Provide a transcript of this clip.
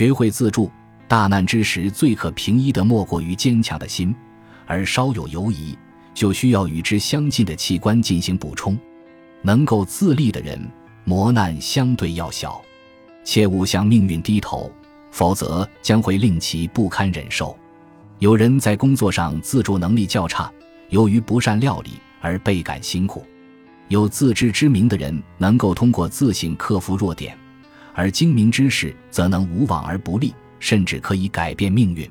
学会自助，大难之时最可平一的莫过于坚强的心，而稍有犹疑，就需要与之相近的器官进行补充。能够自立的人，磨难相对要小。切勿向命运低头，否则将会令其不堪忍受。有人在工作上自助能力较差，由于不善料理而倍感辛苦。有自知之明的人能够通过自省克服弱点，而精明之士则能无往而不利，甚至可以改变命运。